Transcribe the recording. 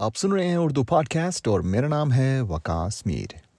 آپ سن رہے ہیں اردو پوڈ کاسٹ اور میرا نام ہے وکاس میر۔